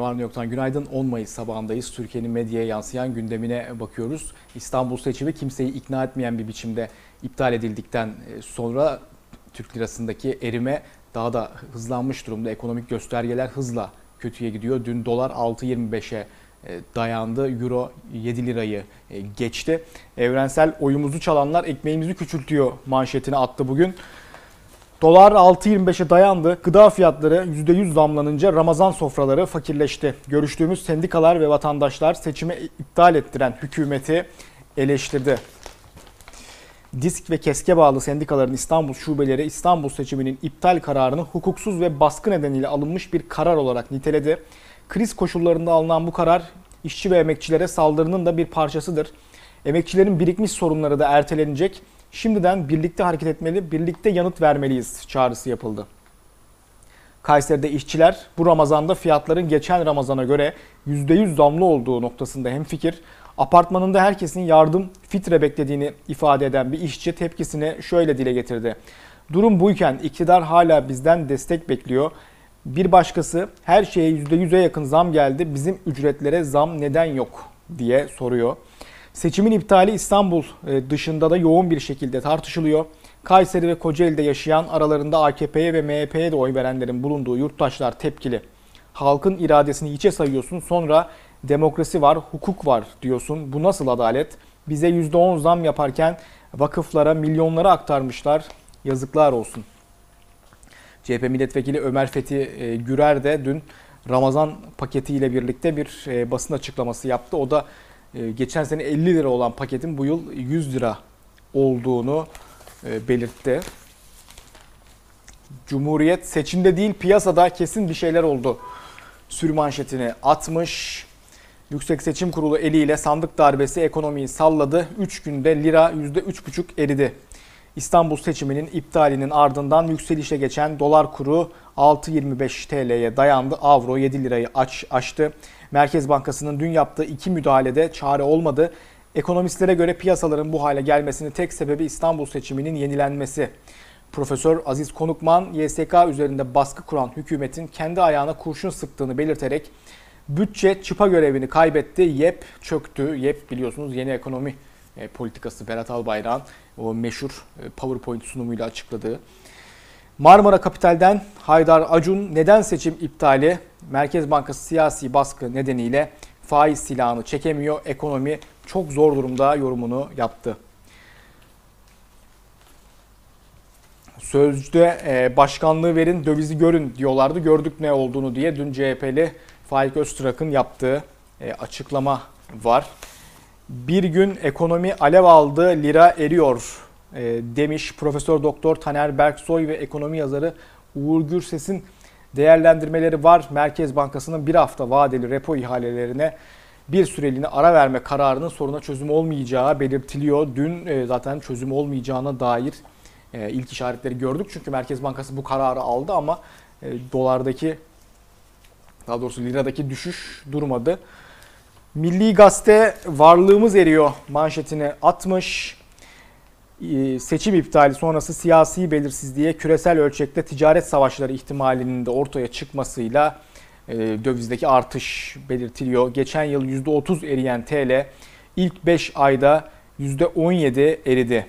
Ne var ne yoktan günaydın. 10 Mayıs sabahındayız. Türkiye'nin medyaya yansıyan gündemine bakıyoruz. İstanbul seçimi kimseyi ikna etmeyen bir biçimde iptal edildikten e, sonra Türk lirasındaki erime daha da hızlanmış durumda. Ekonomik göstergeler hızla kötüye gidiyor. Dün dolar 6.25'e e, dayandı. Euro 7 lirayı e, geçti. Evrensel oyumuzu çalanlar ekmeğimizi küçültüyor manşetini attı bugün. Dolar 6.25'e dayandı. Gıda fiyatları %100 zamlanınca Ramazan sofraları fakirleşti. Görüştüğümüz sendikalar ve vatandaşlar seçimi iptal ettiren hükümeti eleştirdi. Disk ve keske bağlı sendikaların İstanbul şubeleri İstanbul seçiminin iptal kararını hukuksuz ve baskı nedeniyle alınmış bir karar olarak niteledi. Kriz koşullarında alınan bu karar işçi ve emekçilere saldırının da bir parçasıdır. Emekçilerin birikmiş sorunları da ertelenecek. Şimdiden birlikte hareket etmeli, birlikte yanıt vermeliyiz çağrısı yapıldı. Kayseri'de işçiler bu Ramazan'da fiyatların geçen Ramazan'a göre %100 zamlı olduğu noktasında hemfikir. Apartmanında herkesin yardım fitre beklediğini ifade eden bir işçi tepkisini şöyle dile getirdi. Durum buyken iktidar hala bizden destek bekliyor. Bir başkası her şeye %100'e yakın zam geldi. Bizim ücretlere zam neden yok diye soruyor. Seçimin iptali İstanbul e, dışında da yoğun bir şekilde tartışılıyor. Kayseri ve Kocaeli'de yaşayan aralarında AKP'ye ve MHP'ye de oy verenlerin bulunduğu yurttaşlar tepkili. Halkın iradesini hiçe sayıyorsun sonra demokrasi var, hukuk var diyorsun. Bu nasıl adalet? Bize %10 zam yaparken vakıflara milyonlara aktarmışlar. Yazıklar olsun. CHP milletvekili Ömer Fethi e, Gürer de dün Ramazan paketiyle birlikte bir e, basın açıklaması yaptı. O da geçen sene 50 lira olan paketin bu yıl 100 lira olduğunu belirtti. Cumhuriyet seçimde değil piyasada kesin bir şeyler oldu. Sürmanşetini atmış. Yüksek Seçim Kurulu eliyle sandık darbesi ekonomiyi salladı. 3 günde lira %3,5 eridi. İstanbul seçiminin iptalinin ardından yükselişe geçen dolar kuru 6.25 TL'ye dayandı. Avro 7 lirayı aç, aştı. Merkez Bankası'nın dün yaptığı iki müdahalede çare olmadı. Ekonomistlere göre piyasaların bu hale gelmesinin tek sebebi İstanbul seçiminin yenilenmesi. Profesör Aziz Konukman, YSK üzerinde baskı kuran hükümetin kendi ayağına kurşun sıktığını belirterek bütçe çıpa görevini kaybetti, YEP çöktü. YEP biliyorsunuz yeni ekonomi e, politikası Berat Albayrak'ın o meşhur e, PowerPoint sunumuyla açıkladığı. Marmara Kapital'den Haydar Acun neden seçim iptali? Merkez Bankası siyasi baskı nedeniyle faiz silahını çekemiyor. Ekonomi çok zor durumda yorumunu yaptı. Sözcüde e, başkanlığı verin dövizi görün diyorlardı. Gördük ne olduğunu diye dün CHP'li Faik Öztürk'ün yaptığı açıklama var. Bir gün ekonomi alev aldı, lira eriyor e, demiş Profesör Doktor Taner Berksoy ve ekonomi yazarı Uğur Gürses'in değerlendirmeleri var. Merkez Bankası'nın bir hafta vadeli repo ihalelerine bir süreliğine ara verme kararının soruna çözüm olmayacağı belirtiliyor. Dün e, zaten çözüm olmayacağına dair e, ilk işaretleri gördük. Çünkü Merkez Bankası bu kararı aldı ama e, dolardaki daha doğrusu liradaki düşüş durmadı. Milli Gazete varlığımız eriyor manşetini atmış. Ee, seçim iptali sonrası siyasi belirsizliğe küresel ölçekte ticaret savaşları ihtimalinin de ortaya çıkmasıyla e, dövizdeki artış belirtiliyor. Geçen yıl %30 eriyen TL ilk 5 ayda %17 eridi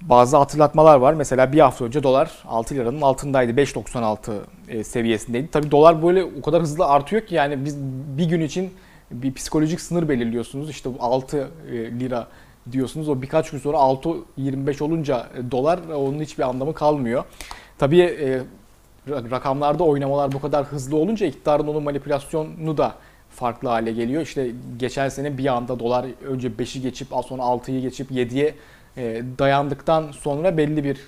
bazı hatırlatmalar var. Mesela bir hafta önce dolar 6 liranın altındaydı. 5.96 e, seviyesindeydi. Tabii dolar böyle o kadar hızlı artıyor ki yani biz bir gün için bir psikolojik sınır belirliyorsunuz. İşte 6 e, lira diyorsunuz. O birkaç gün sonra 6.25 olunca e, dolar onun hiçbir anlamı kalmıyor. Tabii rakamlarda oynamalar bu kadar hızlı olunca iktidarın onun manipülasyonu da farklı hale geliyor. İşte geçen sene bir anda dolar önce 5'i geçip sonra 6'yı geçip 7'ye e, dayandıktan sonra belli bir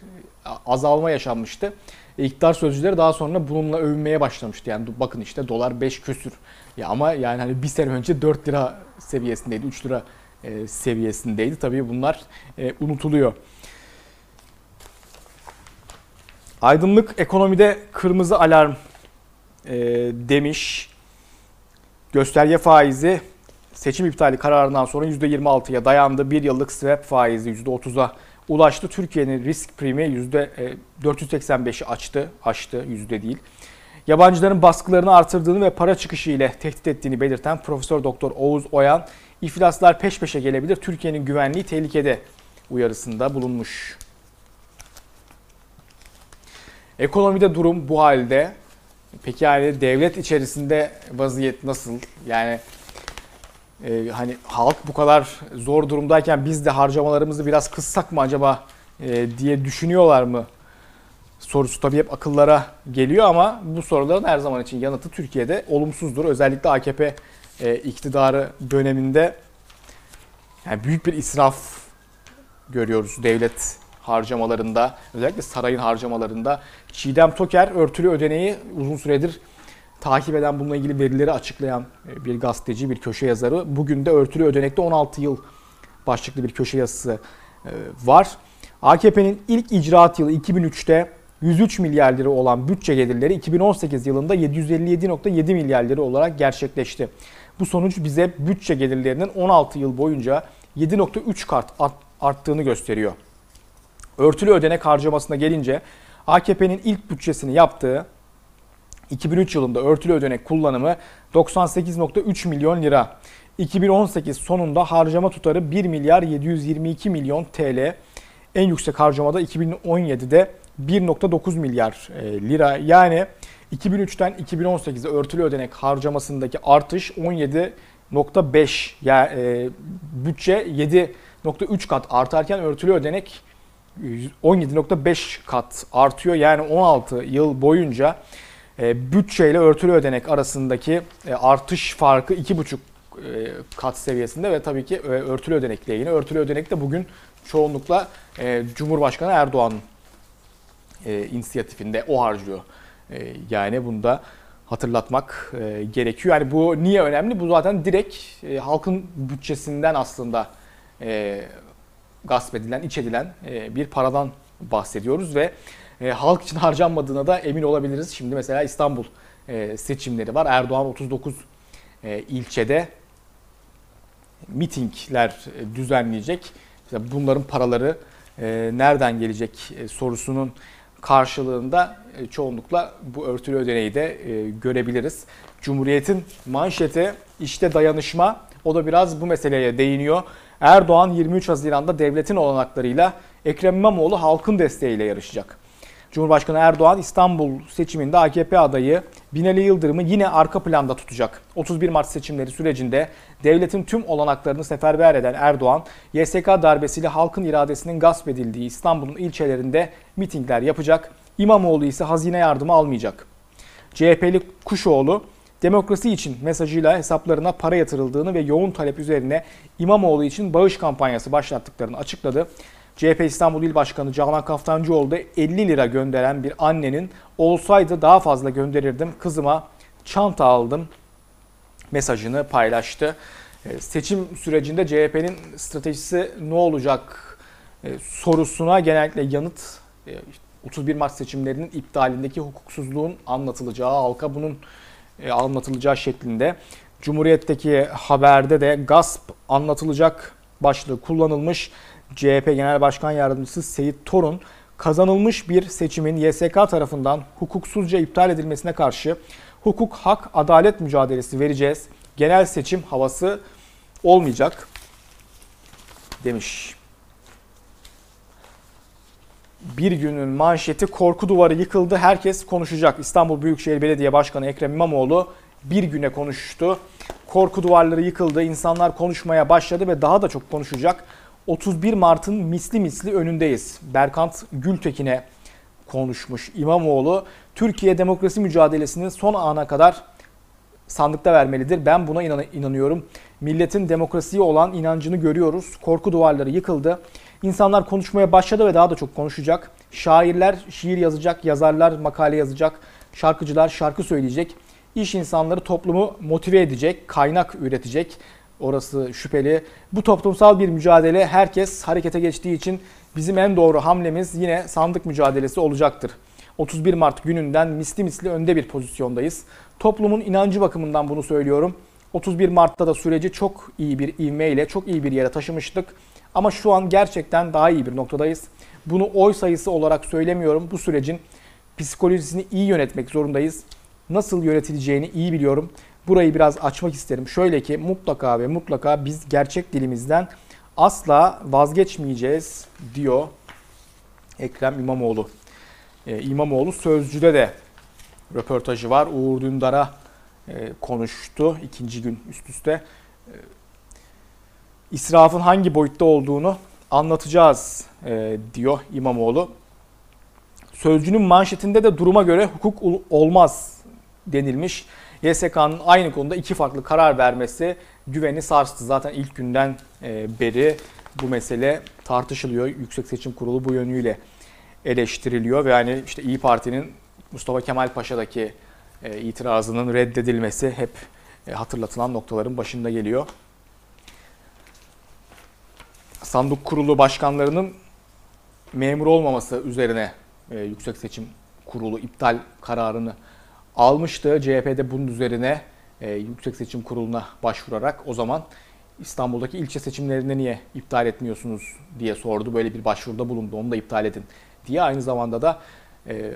azalma yaşanmıştı. İktidar sözcüleri daha sonra bununla övünmeye başlamıştı. Yani bakın işte dolar 5 küsür. Ya ama yani hani bir sene önce 4 lira seviyesindeydi, 3 lira e, seviyesindeydi. Tabii bunlar e, unutuluyor. Aydınlık ekonomide kırmızı alarm demiş. Gösterge faizi seçim iptali kararından sonra %26'ya dayandı. Bir yıllık swap faizi %30'a ulaştı. Türkiye'nin risk primi %485'i e, açtı. Açtı yüzde değil. yabancıların baskılarını artırdığını ve para çıkışı ile tehdit ettiğini belirten Profesör Doktor Oğuz Oyan, iflaslar peş peşe gelebilir, Türkiye'nin güvenliği tehlikede uyarısında bulunmuş. Ekonomide durum bu halde. Peki yani devlet içerisinde vaziyet nasıl? Yani e, hani halk bu kadar zor durumdayken biz de harcamalarımızı biraz kıssak mı acaba e, diye düşünüyorlar mı? Sorusu tabii hep akıllara geliyor ama bu soruların her zaman için yanıtı Türkiye'de olumsuzdur. Özellikle AKP e, iktidarı döneminde yani büyük bir israf görüyoruz devlet harcamalarında, özellikle sarayın harcamalarında. Çiğdem Toker örtülü ödeneği uzun süredir takip eden bununla ilgili verileri açıklayan e, bir gazeteci, bir köşe yazarı. Bugün de örtülü ödenekte 16 yıl başlıklı bir köşe yazısı e, var. AKP'nin ilk icraat yılı 2003'te 103 milyar lira olan bütçe gelirleri 2018 yılında 757.7 milyar lira olarak gerçekleşti. Bu sonuç bize bütçe gelirlerinin 16 yıl boyunca 7.3 kat arttığını gösteriyor. Örtülü ödenek harcamasına gelince AKP'nin ilk bütçesini yaptığı 2003 yılında örtülü ödenek kullanımı 98.3 milyon lira. 2018 sonunda harcama tutarı 1 milyar 722 milyon TL. En yüksek harcamada 2017'de 1.9 milyar e, lira. Yani 2003'ten 2018'e örtülü ödenek harcamasındaki artış 17.5 yani e, bütçe 7.3 kat artarken örtülü ödenek 17.5 kat artıyor. Yani 16 yıl boyunca e, bütçeyle örtülü ödenek arasındaki e, artış farkı 2,5 e, kat seviyesinde ve tabii ki örtülü ödenekle yine örtülü ödenek de bugün çoğunlukla Cumhurbaşkanı Erdoğan'ın inisiyatifinde o harcıyor. Yani bunu da hatırlatmak gerekiyor. Yani bu niye önemli? Bu zaten direkt halkın bütçesinden aslında gasp edilen, iç edilen bir paradan bahsediyoruz ve e, halk için harcanmadığına da emin olabiliriz. Şimdi mesela İstanbul e, seçimleri var. Erdoğan 39 e, ilçede mitingler e, düzenleyecek. Bunların paraları e, nereden gelecek e, sorusunun karşılığında e, çoğunlukla bu örtülü ödeneği de e, görebiliriz. Cumhuriyet'in manşeti işte dayanışma o da biraz bu meseleye değiniyor. Erdoğan 23 Haziran'da devletin olanaklarıyla Ekrem İmamoğlu halkın desteğiyle yarışacak. Cumhurbaşkanı Erdoğan İstanbul seçiminde AKP adayı Binali Yıldırım'ı yine arka planda tutacak. 31 Mart seçimleri sürecinde devletin tüm olanaklarını seferber eden Erdoğan, YSK darbesiyle halkın iradesinin gasp edildiği İstanbul'un ilçelerinde mitingler yapacak. İmamoğlu ise hazine yardımı almayacak. CHP'li Kuşoğlu, demokrasi için mesajıyla hesaplarına para yatırıldığını ve yoğun talep üzerine İmamoğlu için bağış kampanyası başlattıklarını açıkladı. CHP İstanbul İl Başkanı Canan Kaftancıoğlu da 50 lira gönderen bir annenin olsaydı daha fazla gönderirdim kızıma çanta aldım mesajını paylaştı. Ee, seçim sürecinde CHP'nin stratejisi ne olacak ee, sorusuna genellikle yanıt 31 e, Mart seçimlerinin iptalindeki hukuksuzluğun anlatılacağı, halka bunun e, anlatılacağı şeklinde. Cumhuriyet'teki haberde de gasp anlatılacak başlığı kullanılmış. CHP Genel Başkan Yardımcısı Seyit Torun kazanılmış bir seçimin YSK tarafından hukuksuzca iptal edilmesine karşı hukuk, hak, adalet mücadelesi vereceğiz. Genel seçim havası olmayacak demiş. Bir günün manşeti korku duvarı yıkıldı. Herkes konuşacak. İstanbul Büyükşehir Belediye Başkanı Ekrem İmamoğlu bir güne konuştu. Korku duvarları yıkıldı. İnsanlar konuşmaya başladı ve daha da çok konuşacak. 31 Mart'ın misli misli önündeyiz. Berkant Gültekin'e konuşmuş İmamoğlu. Türkiye demokrasi mücadelesinin son ana kadar sandıkta vermelidir. Ben buna inan inanıyorum. Milletin demokrasiye olan inancını görüyoruz. Korku duvarları yıkıldı. İnsanlar konuşmaya başladı ve daha da çok konuşacak. Şairler şiir yazacak, yazarlar makale yazacak, şarkıcılar şarkı söyleyecek. İş insanları toplumu motive edecek, kaynak üretecek. Orası şüpheli. Bu toplumsal bir mücadele herkes harekete geçtiği için bizim en doğru hamlemiz yine sandık mücadelesi olacaktır. 31 Mart gününden misli misli önde bir pozisyondayız. Toplumun inancı bakımından bunu söylüyorum. 31 Mart'ta da süreci çok iyi bir ivmeyle, çok iyi bir yere taşımıştık. Ama şu an gerçekten daha iyi bir noktadayız. Bunu oy sayısı olarak söylemiyorum. Bu sürecin psikolojisini iyi yönetmek zorundayız. nasıl yönetileceğini iyi biliyorum. Burayı biraz açmak isterim. Şöyle ki mutlaka ve mutlaka biz gerçek dilimizden asla vazgeçmeyeceğiz diyor Ekrem İmamoğlu. Ee, İmamoğlu Sözcü'de de röportajı var. Uğur Dündar'a e, konuştu ikinci gün üst üste. E, israfın hangi boyutta olduğunu anlatacağız e, diyor İmamoğlu. Sözcünün manşetinde de duruma göre hukuk olmaz denilmiş. YSK'nın aynı konuda iki farklı karar vermesi güveni sarstı. Zaten ilk günden e, beri bu mesele tartışılıyor. Yüksek Seçim Kurulu bu yönüyle eleştiriliyor ve yani işte İyi Parti'nin Mustafa Kemal Paşa'daki e, itirazının reddedilmesi hep e, hatırlatılan noktaların başında geliyor. Sandık Kurulu başkanlarının memur olmaması üzerine Yüksek Seçim Kurulu iptal kararını almıştı. CHP'de bunun üzerine e, Yüksek Seçim Kurulu'na başvurarak o zaman İstanbul'daki ilçe seçimlerinde niye iptal etmiyorsunuz diye sordu. Böyle bir başvuruda bulundu onu da iptal edin diye. Aynı zamanda da e,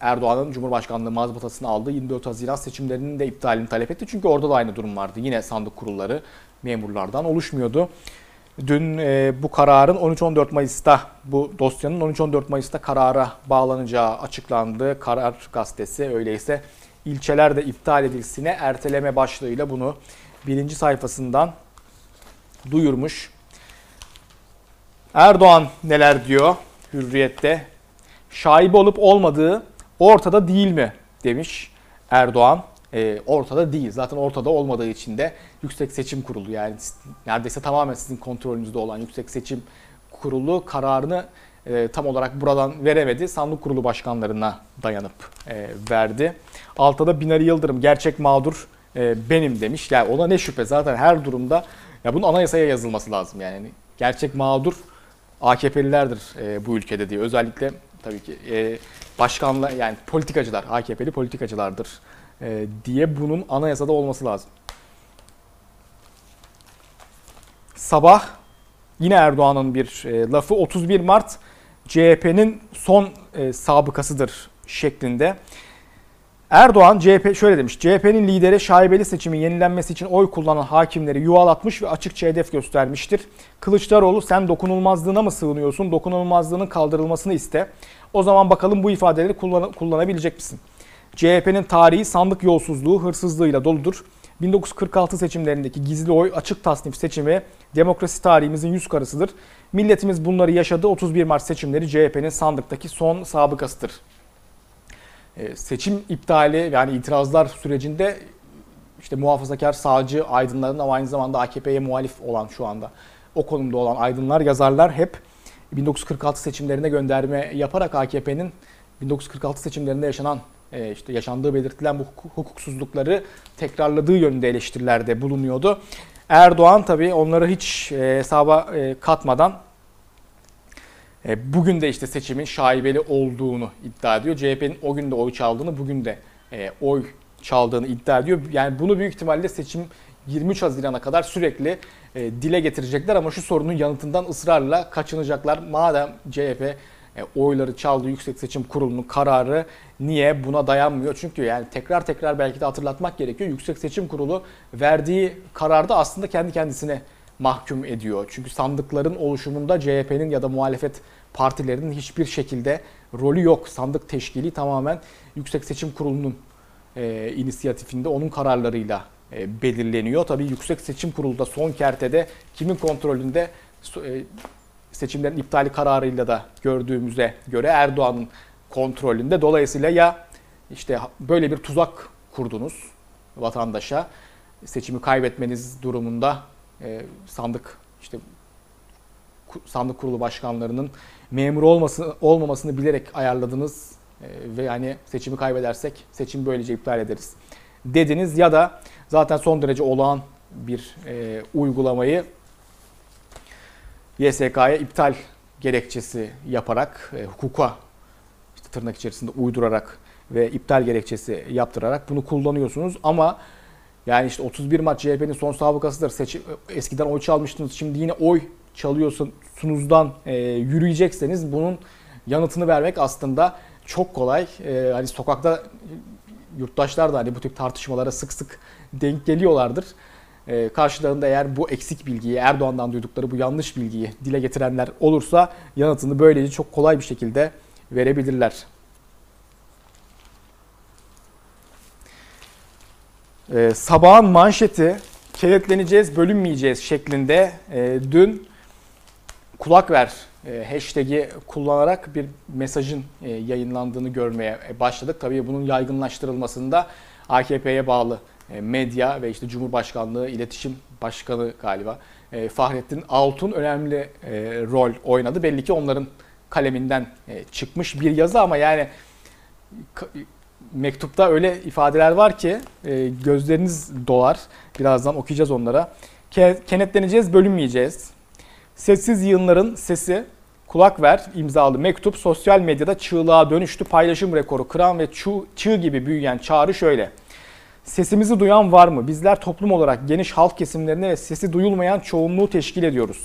Erdoğan'ın Cumhurbaşkanlığı mazbatasını aldığı 24 Haziran seçimlerinin de iptalini talep etti. Çünkü orada da aynı durum vardı. Yine sandık kurulları memurlardan oluşmuyordu. Dün e, bu kararın 13-14 Mayıs'ta bu dosyanın 13-14 Mayıs'ta karara bağlanacağı açıklandı. Karar gazetesi öyleyse ilçeler de iptal edilsine erteleme başlığıyla bunu birinci sayfasından duyurmuş. Erdoğan neler diyor Hürriyet'te? Şaibe olup olmadığı ortada değil mi demiş Erdoğan e, ortada değil. Zaten ortada olmadığı için de Yüksek Seçim Kurulu yani neredeyse tamamen sizin kontrolünüzde olan Yüksek Seçim Kurulu kararını e, tam olarak buradan veremedi. Sandık Kurulu başkanlarına dayanıp e, verdi. Altta da Binali Yıldırım gerçek mağdur e, benim demiş. Yani ona ne şüphe zaten her durumda ya bunun anayasaya yazılması lazım yani. Gerçek mağdur AKP'lilerdir bu ülkede diye. Özellikle tabii ki başkanla yani politikacılar, AKP'li politikacılardır e, diye bunun anayasada olması lazım. Sabah yine Erdoğan'ın bir e, lafı 31 Mart CHP'nin son e, sabıkasıdır şeklinde. Erdoğan CHP şöyle demiş. CHP'nin lideri şaibeli seçimin yenilenmesi için oy kullanan hakimleri yuvalatmış ve açıkça hedef göstermiştir. Kılıçdaroğlu sen dokunulmazlığına mı sığınıyorsun? Dokunulmazlığının kaldırılmasını iste. O zaman bakalım bu ifadeleri kullan kullanabilecek misin? CHP'nin tarihi sandık yolsuzluğu, hırsızlığıyla doludur. 1946 seçimlerindeki gizli oy açık tasnif seçimi demokrasi tarihimizin yüz karısıdır. Milletimiz bunları yaşadı. 31 Mart seçimleri CHP'nin sandıktaki son sabıkasıdır. Ee, seçim iptali yani itirazlar sürecinde işte muhafazakar sağcı aydınların ama aynı zamanda AKP'ye muhalif olan şu anda o konumda olan aydınlar, yazarlar hep 1946 seçimlerine gönderme yaparak AKP'nin 1946 seçimlerinde yaşanan e, işte yaşandığı belirtilen bu hukuksuzlukları tekrarladığı yönünde eleştirilerde bulunuyordu. Erdoğan tabii onları hiç e, hesaba e, katmadan bugün de işte seçimin şaibeli olduğunu iddia ediyor. CHP'nin o gün de oy çaldığını, bugün de oy çaldığını iddia ediyor. Yani bunu büyük ihtimalle seçim 23 Haziran'a kadar sürekli dile getirecekler ama şu sorunun yanıtından ısrarla kaçınacaklar. Madem CHP e, oyları çaldı Yüksek Seçim Kurulu'nun kararı niye buna dayanmıyor? Çünkü yani tekrar tekrar belki de hatırlatmak gerekiyor. Yüksek Seçim Kurulu verdiği kararda aslında kendi kendisine mahkum ediyor. Çünkü sandıkların oluşumunda CHP'nin ya da muhalefet partilerinin hiçbir şekilde rolü yok. Sandık teşkili tamamen Yüksek Seçim Kurulu'nun e, inisiyatifinde onun kararlarıyla e, belirleniyor. Tabii Yüksek Seçim Kurulu da son kertede kimin kontrolünde e, seçimlerin iptali kararıyla da gördüğümüze göre Erdoğan'ın kontrolünde. Dolayısıyla ya işte böyle bir tuzak kurdunuz vatandaşa seçimi kaybetmeniz durumunda e, sandık işte sandık kurulu başkanlarının memur olması olmamasını bilerek ayarladınız e, ve yani seçimi kaybedersek seçimi böylece iptal ederiz dediniz ya da zaten son derece olağan bir e, uygulamayı YSK'ya iptal gerekçesi yaparak, e, hukuka işte tırnak içerisinde uydurarak ve iptal gerekçesi yaptırarak bunu kullanıyorsunuz. Ama yani işte 31 Mart CHP'nin son sabıkasıdır. Seçim, eskiden oy çalmıştınız, şimdi yine oy çalıyorsunuzdan e, yürüyecekseniz bunun yanıtını vermek aslında çok kolay. E, hani sokakta yurttaşlar da hani bu tip tartışmalara sık sık denk geliyorlardır. E, karşılarında eğer bu eksik bilgiyi, Erdoğan'dan duydukları bu yanlış bilgiyi dile getirenler olursa yanıtını böylece çok kolay bir şekilde verebilirler. E, sabahın manşeti kenetleneceğiz, bölünmeyeceğiz şeklinde e, dün kulak ver e, hashtag'i kullanarak bir mesajın e, yayınlandığını görmeye başladık. Tabii bunun yaygınlaştırılmasında AKP'ye bağlı medya ve işte Cumhurbaşkanlığı İletişim Başkanı galiba e, Fahrettin Altun önemli e, rol oynadı. Belli ki onların kaleminden e, çıkmış bir yazı ama yani mektupta öyle ifadeler var ki e, gözleriniz dolar. Birazdan okuyacağız onlara. Kenetleneceğiz, bölünmeyeceğiz. Sessiz yığınların sesi kulak ver imzalı mektup sosyal medyada çığlığa dönüştü. Paylaşım rekoru kıran ve çığ gibi büyüyen çağrı şöyle. Sesimizi duyan var mı? Bizler toplum olarak geniş halk kesimlerine ve sesi duyulmayan çoğunluğu teşkil ediyoruz.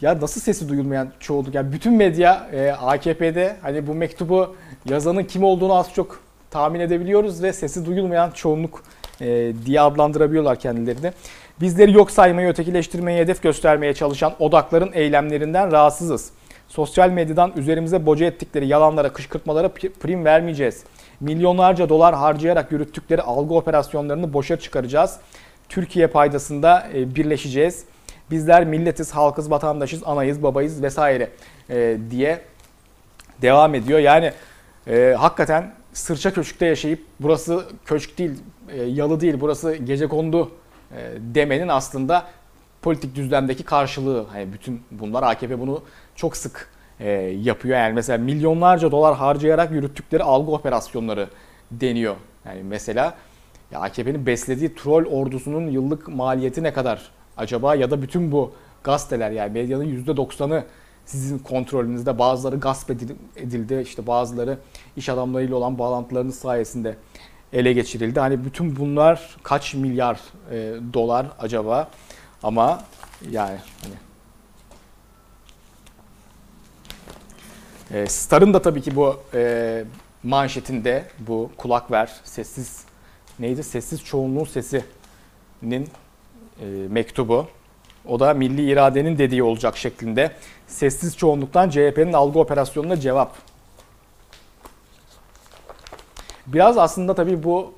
Ya nasıl sesi duyulmayan çoğunluk? Yani bütün medya e, AKP'de hani bu mektubu yazanın kim olduğunu az çok tahmin edebiliyoruz ve sesi duyulmayan çoğunluk e, diye adlandırabiliyorlar kendilerini. Bizleri yok saymayı, ötekileştirmeyi hedef göstermeye çalışan odakların eylemlerinden rahatsızız. Sosyal medyadan üzerimize boca ettikleri yalanlara, kışkırtmalara prim vermeyeceğiz. Milyonlarca dolar harcayarak yürüttükleri algı operasyonlarını boşa çıkaracağız. Türkiye paydasında e, birleşeceğiz. Bizler milletiz, halkız, vatandaşız, anayız, babayız vesaire e, diye devam ediyor. Yani e, hakikaten sırça köşkte yaşayıp burası köşk değil, e, yalı değil, burası gece kondu e, demenin aslında politik düzlemdeki karşılığı. Hani bütün bunlar AKP bunu çok sık e, yapıyor. Yani mesela milyonlarca dolar harcayarak yürüttükleri algı operasyonları deniyor. Yani mesela ya AKP'nin beslediği troll ordusunun yıllık maliyeti ne kadar acaba ya da bütün bu gazeteler yani medyanın %90'ı sizin kontrolünüzde bazıları gasp edildi işte bazıları iş adamlarıyla olan bağlantılarınız sayesinde ele geçirildi. Hani bütün bunlar kaç milyar e, dolar acaba? Ama yani hani e, Star'ın da tabii ki bu e, manşetinde bu kulak ver sessiz neydi? Sessiz çoğunluğun sesinin e, mektubu. O da milli iradenin dediği olacak şeklinde. Sessiz çoğunluktan CHP'nin algı operasyonuna cevap Biraz aslında tabii bu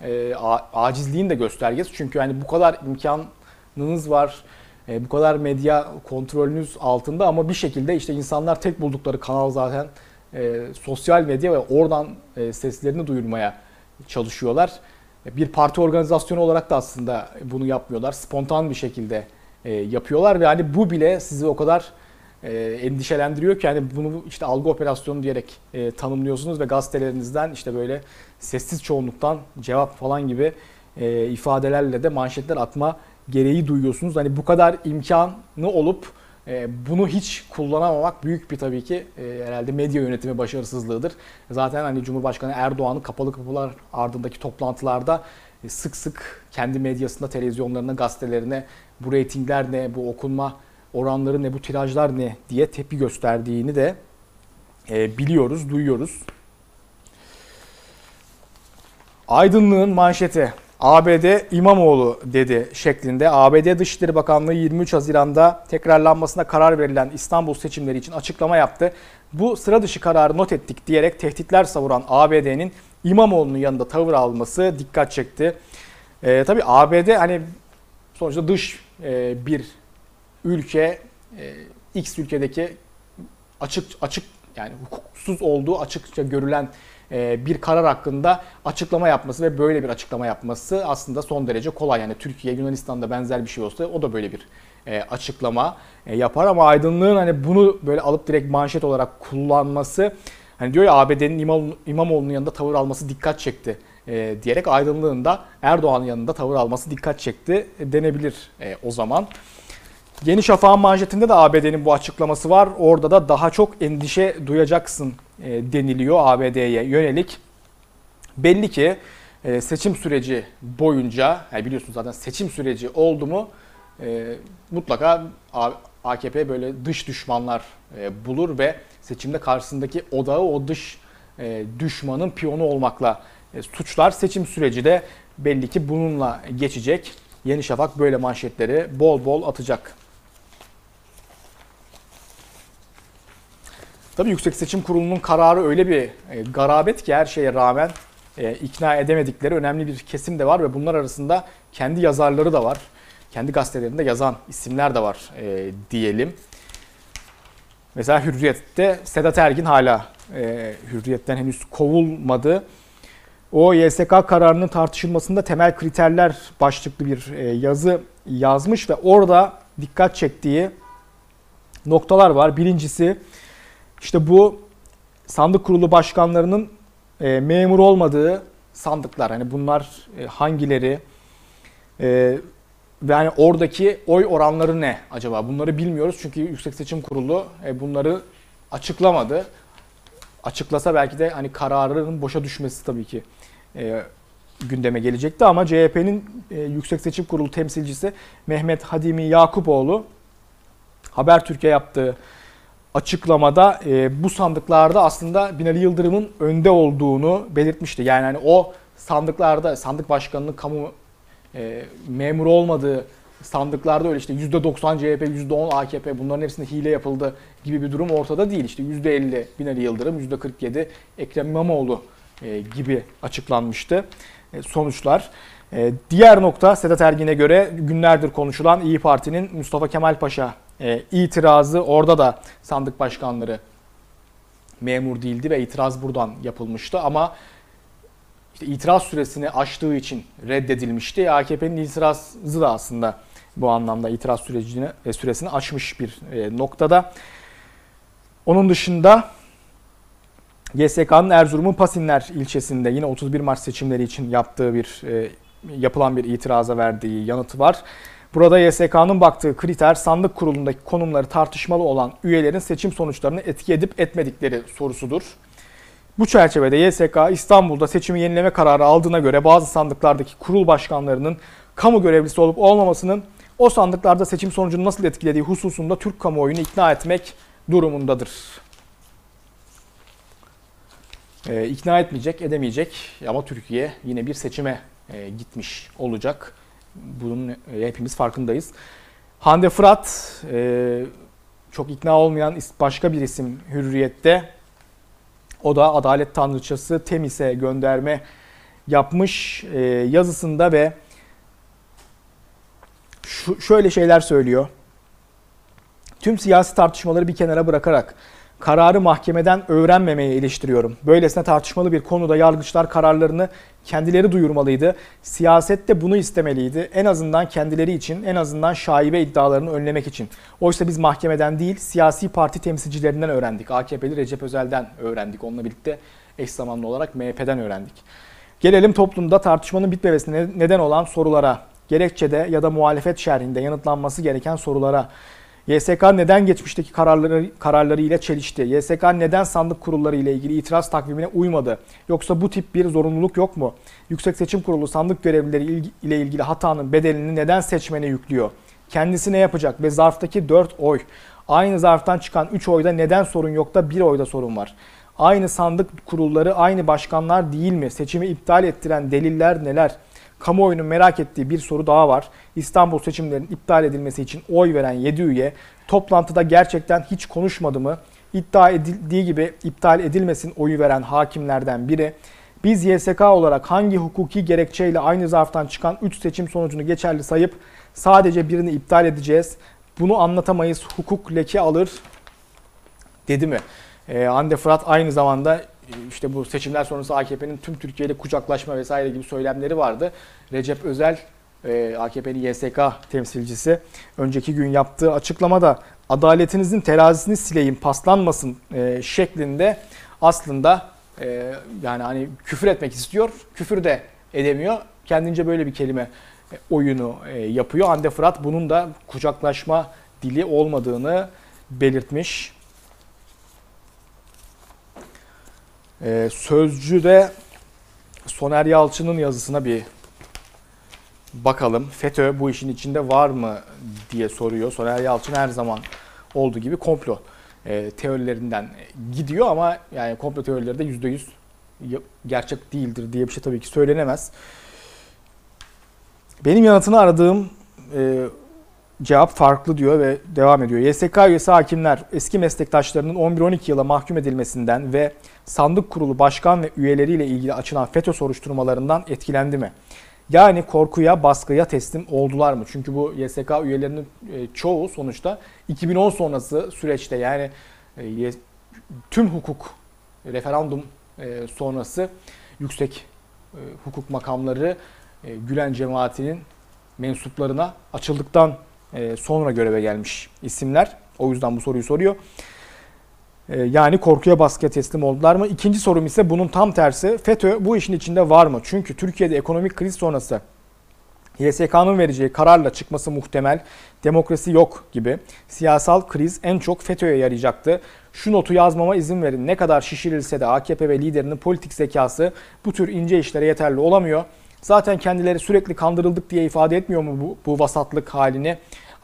e, acizliğin de göstergesi. Çünkü hani bu kadar imkanınız var, e, bu kadar medya kontrolünüz altında ama bir şekilde işte insanlar tek buldukları kanal zaten e, sosyal medya ve oradan e, seslerini duyurmaya çalışıyorlar. E, bir parti organizasyonu olarak da aslında bunu yapmıyorlar. Spontan bir şekilde e, yapıyorlar ve hani bu bile sizi o kadar e, endişelendiriyor ki yani bunu işte algı operasyonu diyerek e, tanımlıyorsunuz ve gazetelerinizden işte böyle sessiz çoğunluktan cevap falan gibi e, ifadelerle de manşetler atma gereği duyuyorsunuz. Hani bu kadar imkanı olup e, bunu hiç kullanamamak büyük bir tabii ki e, herhalde medya yönetimi başarısızlığıdır. Zaten hani Cumhurbaşkanı Erdoğan'ın kapalı kapılar ardındaki toplantılarda e, sık sık kendi medyasında, televizyonlarına, gazetelerine bu reytingler ne, bu okunma oranları ne, bu tirajlar ne diye tepki gösterdiğini de biliyoruz, duyuyoruz. Aydınlığın manşeti ABD İmamoğlu dedi şeklinde ABD Dışişleri Bakanlığı 23 Haziran'da tekrarlanmasına karar verilen İstanbul seçimleri için açıklama yaptı. Bu sıra dışı kararı not ettik diyerek tehditler savuran ABD'nin İmamoğlu'nun yanında tavır alması dikkat çekti. Ee, tabii ABD hani sonuçta dış e, bir ülke e, X ülkedeki açık açık yani hukuksuz olduğu açıkça görülen bir karar hakkında açıklama yapması ve böyle bir açıklama yapması aslında son derece kolay. Yani Türkiye, Yunanistan'da benzer bir şey olsa o da böyle bir e, açıklama e, yapar ama aydınlığın hani bunu böyle alıp direkt manşet olarak kullanması hani diyor ya ABD'nin İmam, İmamoğlu'nun yanında tavır alması dikkat çekti diyerek aydınlığın da Erdoğan'ın yanında tavır alması dikkat çekti denebilir o zaman. Yeni Şafak'ın manşetinde de ABD'nin bu açıklaması var. Orada da daha çok endişe duyacaksın e, deniliyor ABD'ye yönelik. Belli ki e, seçim süreci boyunca, yani biliyorsunuz zaten seçim süreci oldu mu e, mutlaka AKP böyle dış düşmanlar bulur ve seçimde karşısındaki odağı o dış düşmanın piyonu olmakla suçlar. Seçim süreci de belli ki bununla geçecek. Yeni Şafak böyle manşetleri bol bol atacak. Tabii Yüksek Seçim Kurulu'nun kararı öyle bir e, garabet ki her şeye rağmen e, ikna edemedikleri önemli bir kesim de var ve bunlar arasında kendi yazarları da var. Kendi gazetelerinde yazan isimler de var e, diyelim. Mesela Hürriyet'te Sedat Ergin hala e, Hürriyet'ten henüz kovulmadı. O YSK kararının tartışılmasında temel kriterler başlıklı bir e, yazı yazmış ve orada dikkat çektiği noktalar var. Birincisi işte bu sandık kurulu başkanlarının e, memur olmadığı sandıklar. Hani bunlar e, hangileri e, ve hani oradaki oy oranları ne acaba? Bunları bilmiyoruz çünkü Yüksek Seçim Kurulu e, bunları açıklamadı. Açıklasa belki de hani kararının boşa düşmesi tabii ki e, gündeme gelecekti ama CHP'nin e, Yüksek Seçim Kurulu temsilcisi Mehmet Hadimi Yakupoğlu Habertürk'e yaptığı açıklamada e, bu sandıklarda aslında Binali Yıldırım'ın önde olduğunu belirtmişti. Yani hani o sandıklarda sandık başkanının kamu e, memuru olmadığı sandıklarda öyle işte %90 CHP, %10 AKP bunların hepsinde hile yapıldı gibi bir durum ortada değil. İşte %50 Binali Yıldırım, %47 Ekrem İmamoğlu e, gibi açıklanmıştı e, sonuçlar. E, diğer nokta Sedat Ergin'e göre günlerdir konuşulan İyi Parti'nin Mustafa Kemal Paşa e, itirazı orada da sandık başkanları memur değildi ve itiraz buradan yapılmıştı ama işte itiraz süresini aştığı için reddedilmişti. AKP'nin itirazı da aslında bu anlamda itiraz sürecini e, süresini aşmış bir e, noktada. Onun dışında YSK'nın Erzurum'un Pasinler ilçesinde yine 31 Mart seçimleri için yaptığı bir e, yapılan bir itiraza verdiği yanıtı var. Burada YSK'nın baktığı kriter sandık kurulundaki konumları tartışmalı olan üyelerin seçim sonuçlarını etki edip etmedikleri sorusudur. Bu çerçevede YSK İstanbul'da seçimi yenileme kararı aldığına göre bazı sandıklardaki kurul başkanlarının kamu görevlisi olup olmamasının o sandıklarda seçim sonucunu nasıl etkilediği hususunda Türk kamuoyunu ikna etmek durumundadır. Ee, ikna etmeyecek, edemeyecek ama Türkiye yine bir seçime e, gitmiş olacak. Bunun e, hepimiz farkındayız. Hande Fırat e, çok ikna olmayan başka bir isim Hürriyet'te. O da Adalet Tanrıçası Temis'e gönderme yapmış e, yazısında ve şöyle şeyler söylüyor. Tüm siyasi tartışmaları bir kenara bırakarak kararı mahkemeden öğrenmemeye eleştiriyorum. Böylesine tartışmalı bir konuda yargıçlar kararlarını kendileri duyurmalıydı. Siyaset de bunu istemeliydi. En azından kendileri için, en azından şaibe iddialarını önlemek için. Oysa biz mahkemeden değil, siyasi parti temsilcilerinden öğrendik. AKP'li Recep Özel'den öğrendik. Onunla birlikte eş zamanlı olarak MHP'den öğrendik. Gelelim toplumda tartışmanın bitmemesine neden olan sorulara. Gerekçede ya da muhalefet şerhinde yanıtlanması gereken sorulara. YSK neden geçmişteki kararları, kararları ile çelişti? YSK neden sandık kurulları ile ilgili itiraz takvimine uymadı? Yoksa bu tip bir zorunluluk yok mu? Yüksek Seçim Kurulu sandık görevlileri ile ilgili hatanın bedelini neden seçmene yüklüyor? Kendisi ne yapacak ve zarftaki 4 oy? Aynı zarftan çıkan 3 oyda neden sorun yok da 1 oyda sorun var? Aynı sandık kurulları aynı başkanlar değil mi? Seçimi iptal ettiren deliller neler? Kamuoyunun merak ettiği bir soru daha var. İstanbul seçimlerinin iptal edilmesi için oy veren 7 üye toplantıda gerçekten hiç konuşmadı mı? İddia edildiği gibi iptal edilmesin oyu veren hakimlerden biri. Biz YSK olarak hangi hukuki gerekçeyle aynı zarftan çıkan 3 seçim sonucunu geçerli sayıp sadece birini iptal edeceğiz? Bunu anlatamayız. Hukuk leke alır dedi mi? Ee, Hande Fırat aynı zamanda işte bu seçimler sonrası AKP'nin tüm Türkiye ile kucaklaşma vesaire gibi söylemleri vardı. Recep Özel e, AKP'nin YSK temsilcisi önceki gün yaptığı açıklamada adaletinizin terazisini sileyim paslanmasın e, şeklinde aslında e, yani hani küfür etmek istiyor. Küfür de edemiyor. Kendince böyle bir kelime oyunu yapıyor. Hande Fırat bunun da kucaklaşma dili olmadığını belirtmiş. Ee, Sözcü'de Soner Yalçın'ın yazısına bir bakalım. FETÖ bu işin içinde var mı diye soruyor. Soner Yalçın her zaman olduğu gibi komplo e, teorilerinden gidiyor ama yani komplo teorileri de %100 gerçek değildir diye bir şey tabii ki söylenemez. Benim yanıtını aradığım e, cevap farklı diyor ve devam ediyor. YSK üyesi hakimler eski meslektaşlarının 11-12 yıla mahkum edilmesinden ve sandık kurulu başkan ve üyeleriyle ilgili açılan FETÖ soruşturmalarından etkilendi mi? Yani korkuya, baskıya teslim oldular mı? Çünkü bu YSK üyelerinin e, çoğu sonuçta 2010 sonrası süreçte yani e, tüm hukuk referandum e, sonrası yüksek hukuk makamları Gülen cemaatinin mensuplarına açıldıktan sonra göreve gelmiş isimler. O yüzden bu soruyu soruyor. Yani korkuya baskıya teslim oldular mı? İkinci sorum ise bunun tam tersi. FETÖ bu işin içinde var mı? Çünkü Türkiye'de ekonomik kriz sonrası YSK'nın vereceği kararla çıkması muhtemel, demokrasi yok gibi siyasal kriz en çok FETÖ'ye yarayacaktı. Şu notu yazmama izin verin. Ne kadar şişirilse de AKP ve liderinin politik zekası bu tür ince işlere yeterli olamıyor. Zaten kendileri sürekli kandırıldık diye ifade etmiyor mu bu, bu vasatlık halini?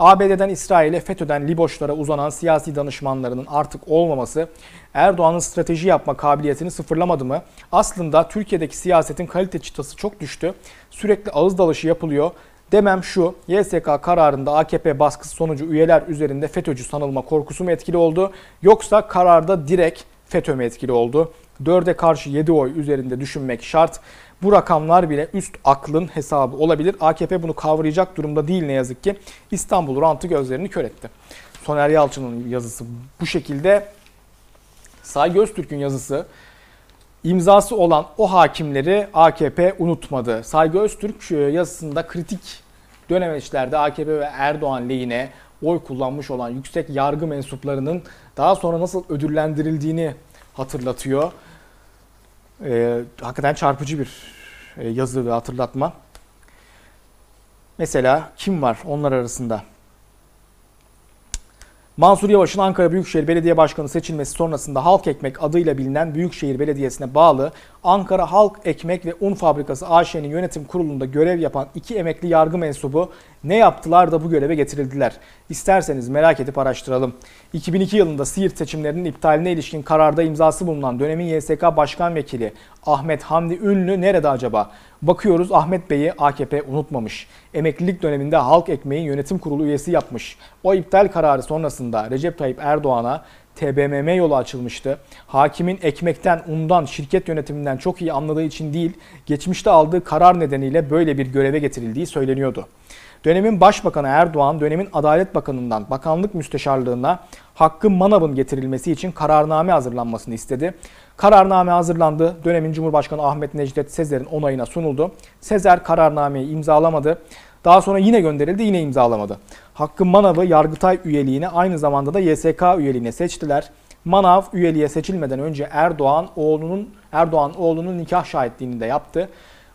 ABD'den İsrail'e FETÖ'den Liboşlara uzanan siyasi danışmanlarının artık olmaması Erdoğan'ın strateji yapma kabiliyetini sıfırlamadı mı? Aslında Türkiye'deki siyasetin kalite çıtası çok düştü. Sürekli ağız dalışı yapılıyor. Demem şu, YSK kararında AKP baskısı sonucu üyeler üzerinde FETÖ'cü sanılma korkusu mu etkili oldu? Yoksa kararda direkt FETÖ mü etkili oldu? 4'e karşı 7 oy üzerinde düşünmek şart. Bu rakamlar bile üst aklın hesabı olabilir. AKP bunu kavrayacak durumda değil ne yazık ki. İstanbul rantı gözlerini kör etti. Soner Yalçın'ın yazısı bu şekilde. Saygı Öztürk'ün yazısı imzası olan o hakimleri AKP unutmadı. Saygı Öztürk e, yazısında kritik dönemeçlerde AKP ve Erdoğan lehine oy kullanmış olan yüksek yargı mensuplarının daha sonra nasıl ödüllendirildiğini hatırlatıyor. Ee, hakikaten çarpıcı bir e, yazı ve hatırlatma. Mesela kim var onlar arasında? Mansur Yavaş'ın Ankara Büyükşehir Belediye Başkanı seçilmesi sonrasında Halk Ekmek adıyla bilinen Büyükşehir Belediyesi'ne bağlı Ankara Halk Ekmek ve Un Fabrikası AŞ'nin yönetim kurulunda görev yapan iki emekli yargı mensubu ne yaptılar da bu göreve getirildiler? İsterseniz merak edip araştıralım. 2002 yılında Siirt seçimlerinin iptaline ilişkin kararda imzası bulunan dönemin YSK Başkan Vekili Ahmet Hamdi Ünlü nerede acaba? Bakıyoruz Ahmet Bey'i AKP unutmamış. Emeklilik döneminde Halk Ekmeği Yönetim Kurulu üyesi yapmış. O iptal kararı sonrasında Recep Tayyip Erdoğan'a TBMM yolu açılmıştı. Hakimin ekmekten, undan, şirket yönetiminden çok iyi anladığı için değil, geçmişte aldığı karar nedeniyle böyle bir göreve getirildiği söyleniyordu. Dönemin Başbakanı Erdoğan, dönemin Adalet Bakanı'ndan bakanlık müsteşarlığına Hakkı Manav'ın getirilmesi için kararname hazırlanmasını istedi. Kararname hazırlandı. Dönemin Cumhurbaşkanı Ahmet Necdet Sezer'in onayına sunuldu. Sezer kararnameyi imzalamadı. Daha sonra yine gönderildi, yine imzalamadı. Hakkı Manav'ı Yargıtay üyeliğine aynı zamanda da YSK üyeliğine seçtiler. Manav üyeliğe seçilmeden önce Erdoğan oğlunun Erdoğan oğlunun nikah şahitliğini de yaptı.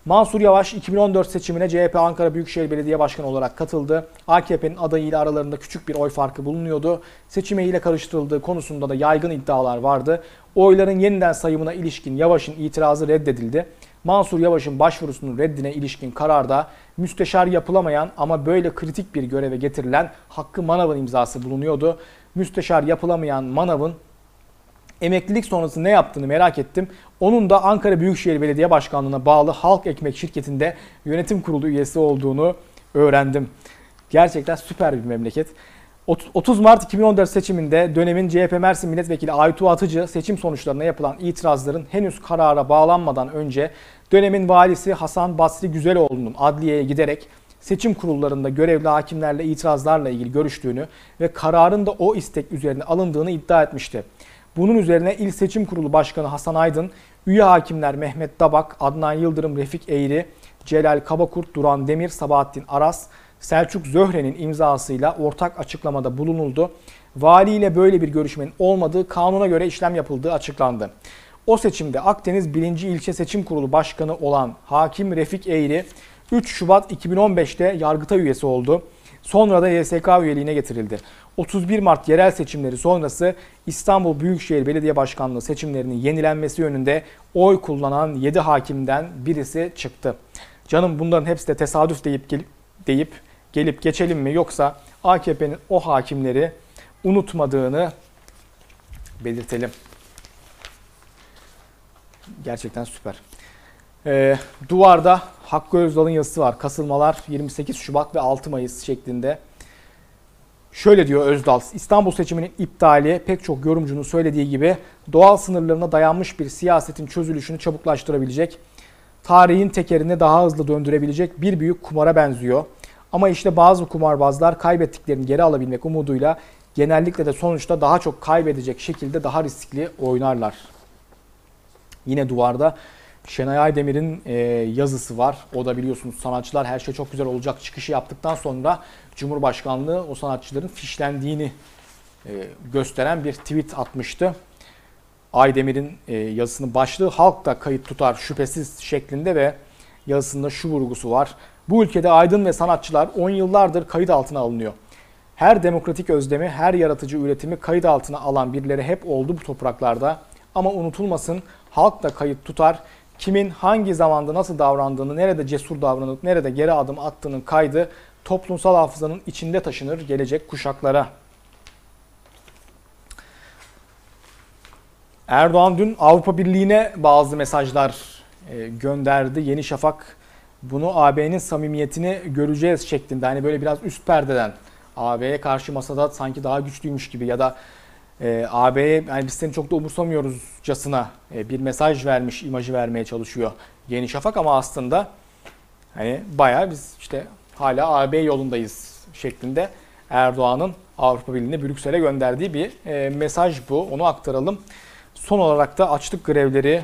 Mansur Yavaş 2014 seçimine CHP Ankara Büyükşehir Belediye Başkanı olarak katıldı. AKP'nin adayıyla aralarında küçük bir oy farkı bulunuyordu. Seçime ile karıştırıldığı konusunda da yaygın iddialar vardı. Oyların yeniden sayımına ilişkin Yavaş'ın itirazı reddedildi. Mansur Yavaş'ın başvurusunun reddine ilişkin kararda müsteşar yapılamayan ama böyle kritik bir göreve getirilen Hakkı Manav'ın imzası bulunuyordu. Müsteşar yapılamayan Manav'ın emeklilik sonrası ne yaptığını merak ettim. Onun da Ankara Büyükşehir Belediye Başkanlığı'na bağlı Halk Ekmek şirketinde yönetim kurulu üyesi olduğunu öğrendim. Gerçekten süper bir memleket. 30 Mart 2014 seçiminde dönemin CHP Mersin Milletvekili Aytu Atıcı seçim sonuçlarına yapılan itirazların henüz karara bağlanmadan önce dönemin valisi Hasan Basri Güzeloğlu'nun adliyeye giderek seçim kurullarında görevli hakimlerle itirazlarla ilgili görüştüğünü ve kararın da o istek üzerine alındığını iddia etmişti. Bunun üzerine İl Seçim Kurulu Başkanı Hasan Aydın, üye hakimler Mehmet Dabak, Adnan Yıldırım, Refik Eğri, Celal Kabakurt, Duran Demir, Sabahattin Aras, Selçuk Zöhre'nin imzasıyla ortak açıklamada bulunuldu. Vali ile böyle bir görüşmenin olmadığı kanuna göre işlem yapıldığı açıklandı. O seçimde Akdeniz 1. İlçe Seçim Kurulu Başkanı olan Hakim Refik Eğri 3 Şubat 2015'te Yargıtay üyesi oldu. Sonra da YSK üyeliğine getirildi. 31 Mart yerel seçimleri sonrası İstanbul Büyükşehir Belediye Başkanlığı seçimlerinin yenilenmesi yönünde oy kullanan 7 hakimden birisi çıktı. Canım bunların hepsi de tesadüf deyip gelip, deyip gelip geçelim mi yoksa AKP'nin o hakimleri unutmadığını belirtelim. Gerçekten süper. Ee, duvarda Hakkı Özdal'ın yazısı var. Kasılmalar 28 Şubat ve 6 Mayıs şeklinde. Şöyle diyor Özdal, İstanbul seçiminin iptali pek çok yorumcunun söylediği gibi doğal sınırlarına dayanmış bir siyasetin çözülüşünü çabuklaştırabilecek, tarihin tekerini daha hızlı döndürebilecek bir büyük kumara benziyor. Ama işte bazı kumarbazlar kaybettiklerini geri alabilmek umuduyla genellikle de sonuçta daha çok kaybedecek şekilde daha riskli oynarlar. Yine duvarda Şenay Aydemir'in e, yazısı var. O da biliyorsunuz sanatçılar her şey çok güzel olacak çıkışı yaptıktan sonra Cumhurbaşkanlığı o sanatçıların fişlendiğini e, gösteren bir tweet atmıştı. Aydemir'in e, yazısının başlığı halk da kayıt tutar şüphesiz şeklinde ve yazısında şu vurgusu var. Bu ülkede aydın ve sanatçılar 10 yıllardır kayıt altına alınıyor. Her demokratik özlemi, her yaratıcı üretimi kayıt altına alan birileri hep oldu bu topraklarda. Ama unutulmasın halk da kayıt tutar. Kimin hangi zamanda nasıl davrandığını, nerede cesur davranıp nerede geri adım attığının kaydı toplumsal hafızanın içinde taşınır gelecek kuşaklara. Erdoğan dün Avrupa Birliği'ne bazı mesajlar e, gönderdi. Yeni Şafak bunu AB'nin samimiyetini göreceğiz şeklinde. Hani böyle biraz üst perdeden AB'ye karşı masada sanki daha güçlüymüş gibi ya da e, AB'ye yani biz seni çok da umursamıyoruzcasına e, bir mesaj vermiş, imajı vermeye çalışıyor Yeni Şafak ama aslında hani bayağı biz işte hala AB yolundayız şeklinde Erdoğan'ın Avrupa Birliği'ne Brüksel'e gönderdiği bir e, mesaj bu. Onu aktaralım. Son olarak da açlık grevleri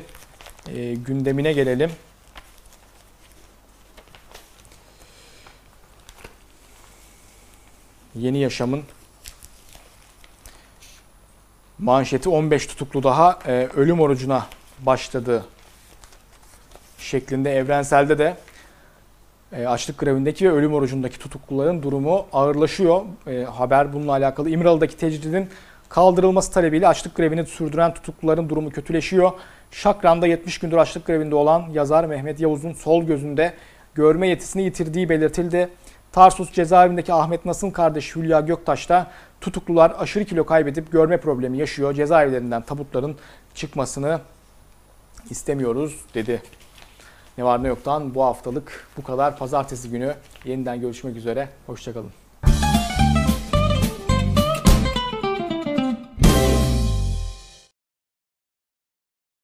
e, gündemine gelelim. Yeni Yaşam'ın manşeti 15 tutuklu daha e, ölüm orucuna başladı şeklinde evrenselde de e, açlık grevindeki ve ölüm orucundaki tutukluların durumu ağırlaşıyor. E, haber bununla alakalı. İmralı'daki tecridin kaldırılması talebiyle açlık grevini sürdüren tutukluların durumu kötüleşiyor. Şakran'da 70 gündür açlık grevinde olan yazar Mehmet Yavuz'un sol gözünde görme yetisini yitirdiği belirtildi. Tarsus cezaevindeki Ahmet Nas'ın kardeşi Hülya Göktaş da tutuklular aşırı kilo kaybedip görme problemi yaşıyor. Cezaevlerinden tabutların çıkmasını istemiyoruz dedi. Ne var ne yoktan bu haftalık bu kadar. Pazartesi günü yeniden görüşmek üzere. Hoşçakalın.